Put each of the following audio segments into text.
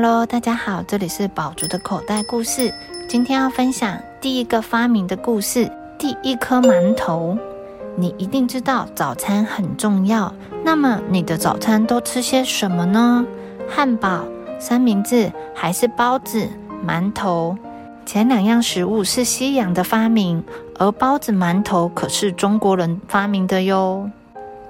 Hello，大家好，这里是宝竹的口袋故事。今天要分享第一个发明的故事——第一颗馒头。你一定知道早餐很重要，那么你的早餐都吃些什么呢？汉堡、三明治还是包子、馒头？前两样食物是西洋的发明，而包子、馒头可是中国人发明的哟。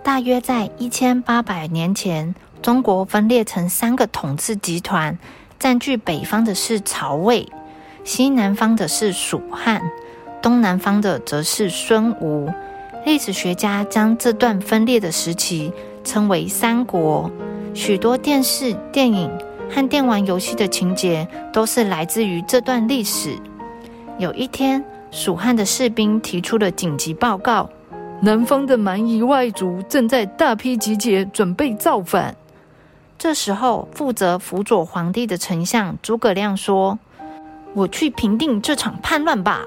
大约在一千八百年前。中国分裂成三个统治集团，占据北方的是曹魏，西南方的是蜀汉，东南方的则是孙吴。历史学家将这段分裂的时期称为三国。许多电视、电影和电玩游戏的情节都是来自于这段历史。有一天，蜀汉的士兵提出了紧急报告：南方的蛮夷外族正在大批集结，准备造反。这时候，负责辅佐皇帝的丞相诸葛亮说：“我去平定这场叛乱吧。”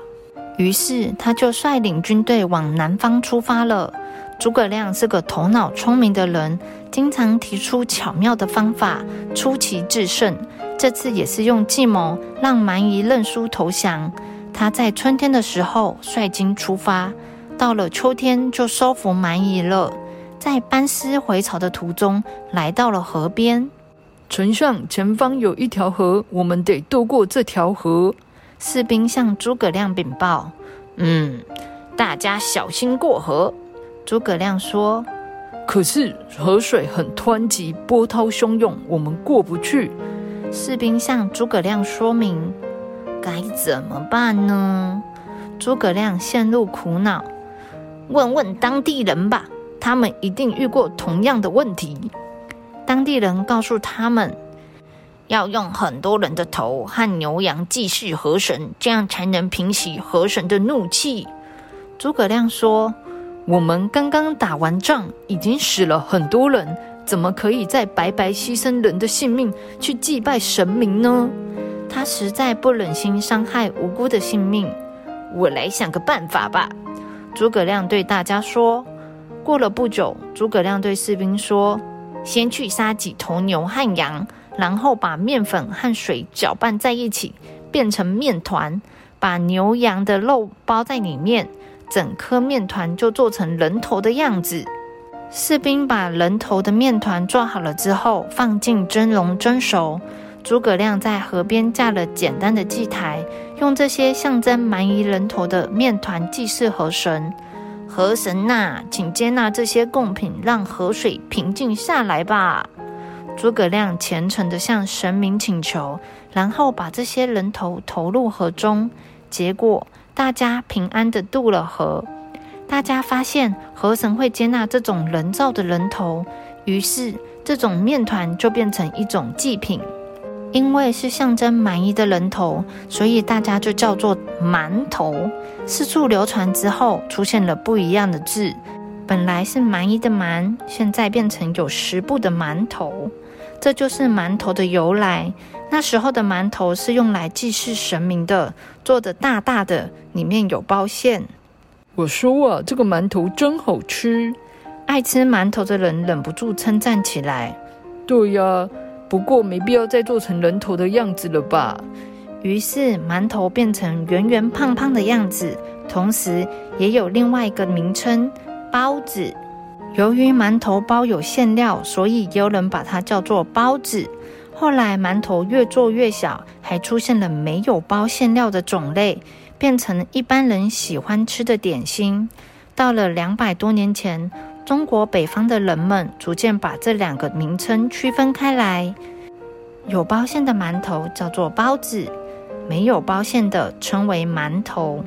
于是，他就率领军队往南方出发了。诸葛亮是个头脑聪明的人，经常提出巧妙的方法，出奇制胜。这次也是用计谋让蛮夷认输投降。他在春天的时候率军出发，到了秋天就收服蛮夷了。在班师回朝的途中，来到了河边。丞相，前方有一条河，我们得渡过这条河。士兵向诸葛亮禀报：“嗯，大家小心过河。”诸葛亮说：“可是河水很湍急，波涛汹涌，我们过不去。”士兵向诸葛亮说明：“该怎么办呢？”诸葛亮陷入苦恼：“问问当地人吧。”他们一定遇过同样的问题。当地人告诉他们，要用很多人的头和牛羊祭祀河神，这样才能平息河神的怒气。诸葛亮说：“我们刚刚打完仗，已经死了很多人，怎么可以再白白牺牲人的性命去祭拜神明呢？”他实在不忍心伤害无辜的性命。我来想个办法吧。诸葛亮对大家说。过了不久，诸葛亮对士兵说：“先去杀几头牛和羊，然后把面粉和水搅拌在一起，变成面团，把牛羊的肉包在里面，整颗面团就做成人头的样子。”士兵把人头的面团做好了之后，放进蒸笼蒸熟。诸葛亮在河边架了简单的祭台，用这些象征蛮夷人头的面团祭祀河神。河神呐，请接纳这些贡品，让河水平静下来吧。诸葛亮虔诚地向神明请求，然后把这些人头投入河中。结果大家平安地渡了河。大家发现河神会接纳这种人造的人头，于是这种面团就变成一种祭品。因为是象征蛮夷的人头，所以大家就叫做馒头。四处流传之后，出现了不一样的字，本来是蛮夷的蛮，现在变成有十部的馒头，这就是馒头的由来。那时候的馒头是用来祭祀神明的，做的大大的，里面有包馅。我说啊，这个馒头真好吃，爱吃馒头的人忍不住称赞起来。对呀。不过没必要再做成人头的样子了吧？于是馒头变成圆圆胖胖的样子，同时也有另外一个名称——包子。由于馒头包有馅料，所以有人把它叫做包子。后来馒头越做越小，还出现了没有包馅料的种类，变成一般人喜欢吃的点心。到了两百多年前。中国北方的人们逐渐把这两个名称区分开来，有包馅的馒头叫做包子，没有包馅的称为馒头。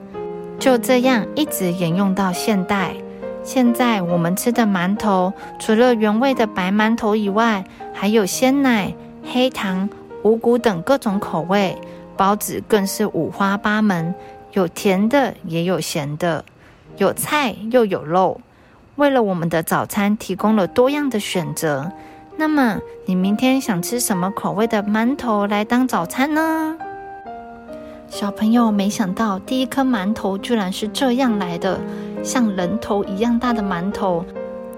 就这样一直沿用到现代。现在我们吃的馒头，除了原味的白馒头以外，还有鲜奶、黑糖、五谷等各种口味。包子更是五花八门，有甜的，也有咸的，有菜又有肉。为了我们的早餐提供了多样的选择，那么你明天想吃什么口味的馒头来当早餐呢？小朋友，没想到第一颗馒头居然是这样来的，像人头一样大的馒头，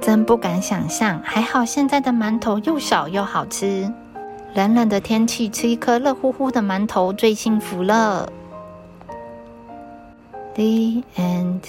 真不敢想象。还好现在的馒头又小又好吃。冷冷的天气，吃一颗热乎乎的馒头最幸福了。The end.